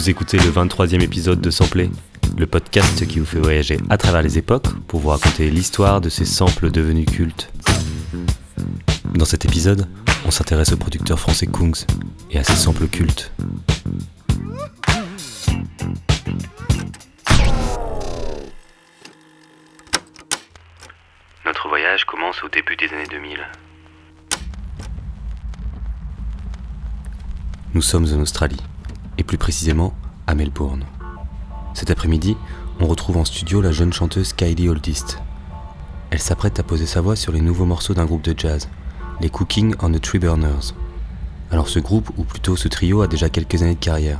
Vous écoutez le 23e épisode de Sampler, le podcast qui vous fait voyager à travers les époques pour vous raconter l'histoire de ces samples devenus cultes. Dans cet épisode, on s'intéresse au producteur français Kungs et à ses samples cultes. Notre voyage commence au début des années 2000. Nous sommes en Australie, plus précisément à Melbourne. Cet après-midi, on retrouve en studio la jeune chanteuse Kylie Oldist. Elle s'apprête à poser sa voix sur les nouveaux morceaux d'un groupe de jazz, les Cooking on the Tree Burners. Alors ce groupe, ou plutôt ce trio, a déjà quelques années de carrière.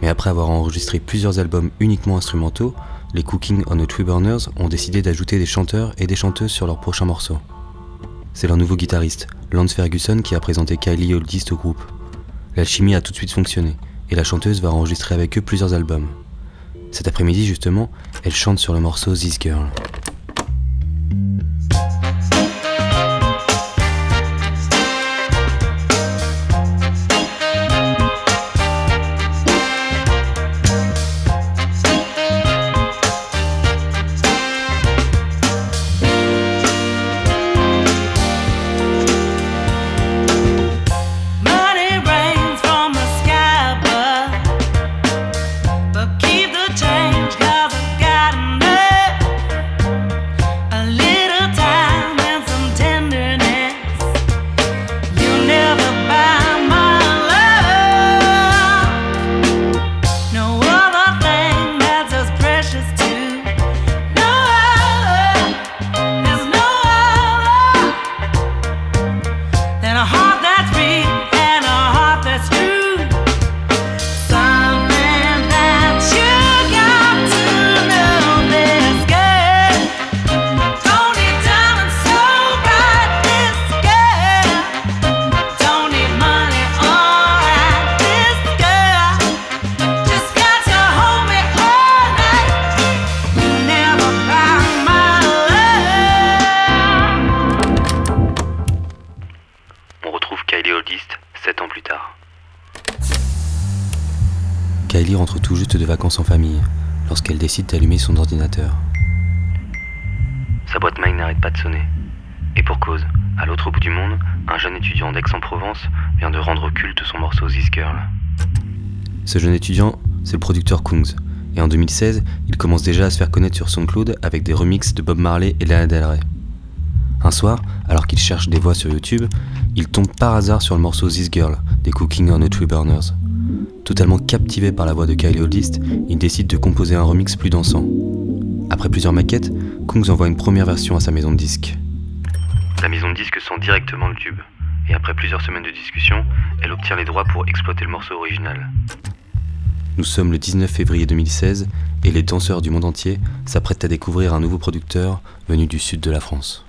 Mais après avoir enregistré plusieurs albums uniquement instrumentaux, les Cooking on the Tree Burners ont décidé d'ajouter des chanteurs et des chanteuses sur leurs prochains morceaux. C'est leur nouveau guitariste, Lance Ferguson, qui a présenté Kylie Oldist au groupe. L'alchimie a tout de suite fonctionné, et la chanteuse va enregistrer avec eux plusieurs albums. Cet après-midi, justement, elle chante sur le morceau This Girl. Kylie rentre tout juste de vacances en famille lorsqu'elle décide d'allumer son ordinateur. Sa boîte mail n'arrête pas de sonner. Et pour cause, à l'autre bout du monde, un jeune étudiant d'Aix-en-Provence vient de rendre culte son morceau This Girl. Ce jeune étudiant, c'est le producteur Kungs. Et en 2016, il commence déjà à se faire connaître sur SoundCloud avec des remixes de Bob Marley et Lana Del Rey. Un soir, alors qu'il cherche des voix sur YouTube, il tombe par hasard sur le morceau This Girl des Cooking on the Tree Burners. Totalement captivé par la voix de Kylie Oldist, il décide de composer un remix plus dansant. Après plusieurs maquettes, Kungs envoie une première version à sa maison de disques. La maison de disques sent directement le tube, et après plusieurs semaines de discussion, elle obtient les droits pour exploiter le morceau original. Nous sommes le 19 février 2016 et les danseurs du monde entier s'apprêtent à découvrir un nouveau producteur venu du sud de la France.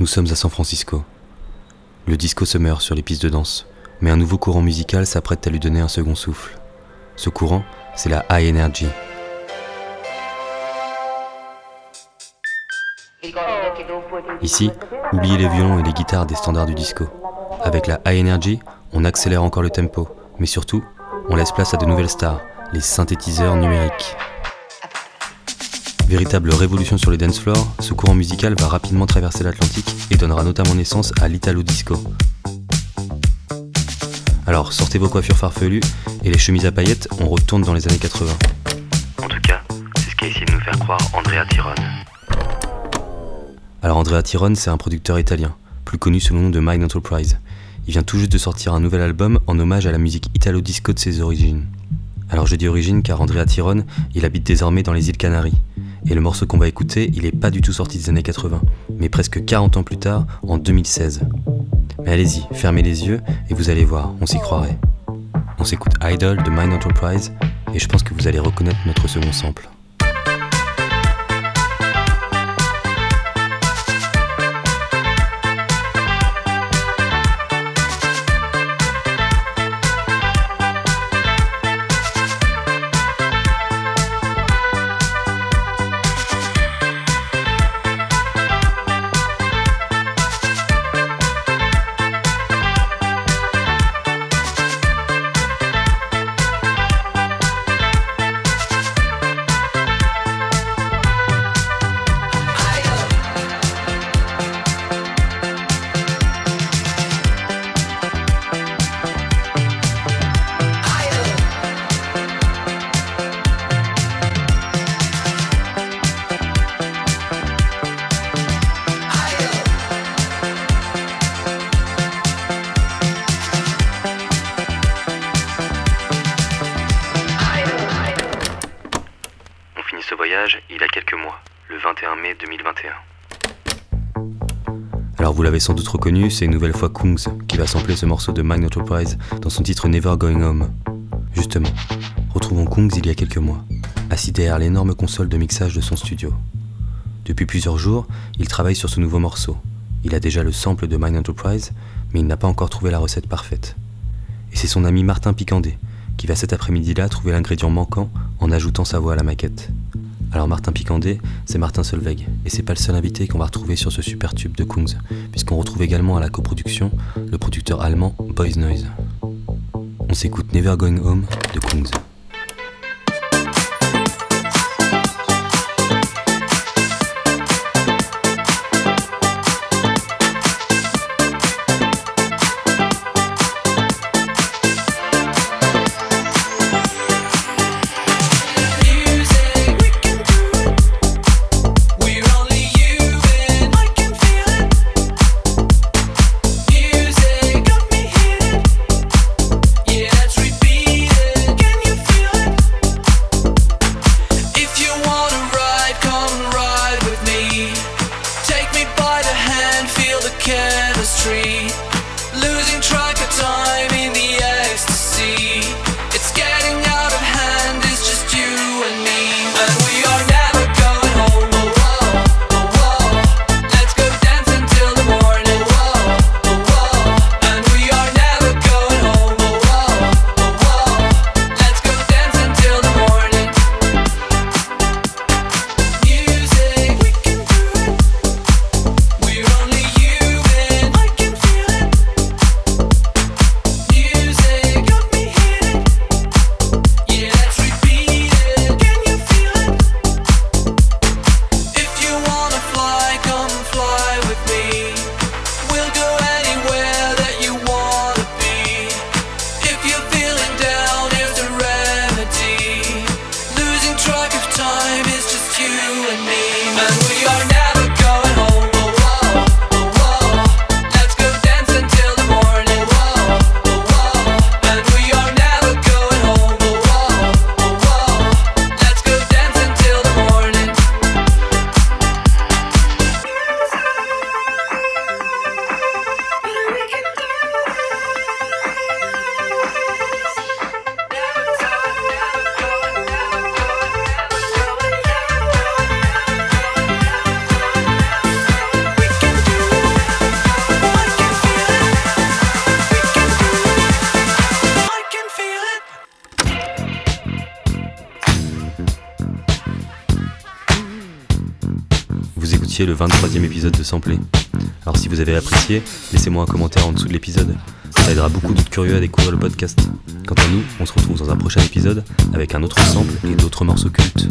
Nous sommes à San Francisco. Le disco se meurt sur les pistes de danse, mais un nouveau courant musical s'apprête à lui donner un second souffle. Ce courant, c'est la high energy. Ici, oubliez les violons et les guitares des standards du disco. Avec la high energy, on accélère encore le tempo, mais surtout, on laisse place à de nouvelles stars, les synthétiseurs numériques. Véritable révolution sur les dance floors, ce courant musical va rapidement traverser l'Atlantique et donnera notamment naissance à l'Italo Disco. Alors sortez vos coiffures farfelues et les chemises à paillettes, on retourne dans les années 80. En tout cas, c'est ce qu'a essayé de nous faire croire Andrea Tirone. Alors Andrea Tirone, c'est un producteur italien, plus connu sous le nom de Mind Enterprise. Il vient tout juste de sortir un nouvel album en hommage à la musique italo-disco de ses origines. Alors je dis origine car Andrea Tiron, il habite désormais dans les îles Canaries. Et le morceau qu'on va écouter, il est pas du tout sorti des années 80, mais presque 40 ans plus tard, en 2016. Mais allez-y, fermez les yeux et vous allez voir, on s'y croirait. On s'écoute Idol de Mind Enterprise et je pense que vous allez reconnaître notre second sample. Alors vous l'avez sans doute reconnu, c'est une nouvelle fois Kungs qui va sampler ce morceau de Mind Enterprise dans son titre Never Going Home. Justement, retrouvons Kungs il y a quelques mois, assis derrière l'énorme console de mixage de son studio. Depuis plusieurs jours, il travaille sur ce nouveau morceau. Il a déjà le sample de Mind Enterprise, mais il n'a pas encore trouvé la recette parfaite. Et c'est son ami Martin Picandé qui va cet après-midi-là trouver l'ingrédient manquant en ajoutant sa voix à la maquette. Alors Martin Picandé, c'est Martin Solveig, et c'est pas le seul invité qu'on va retrouver sur ce super tube de Kungs, puisqu'on retrouve également à la coproduction le producteur allemand Boys Noise. On s'écoute Never Going Home de Kungs. woman. Le 23e épisode de Samplé. Alors si vous avez apprécié, laissez-moi un commentaire en dessous de l'épisode. Ça aidera beaucoup d'autres curieux à découvrir le podcast. Quant à nous, on se retrouve dans un prochain épisode avec un autre sample et d'autres morceaux cultes.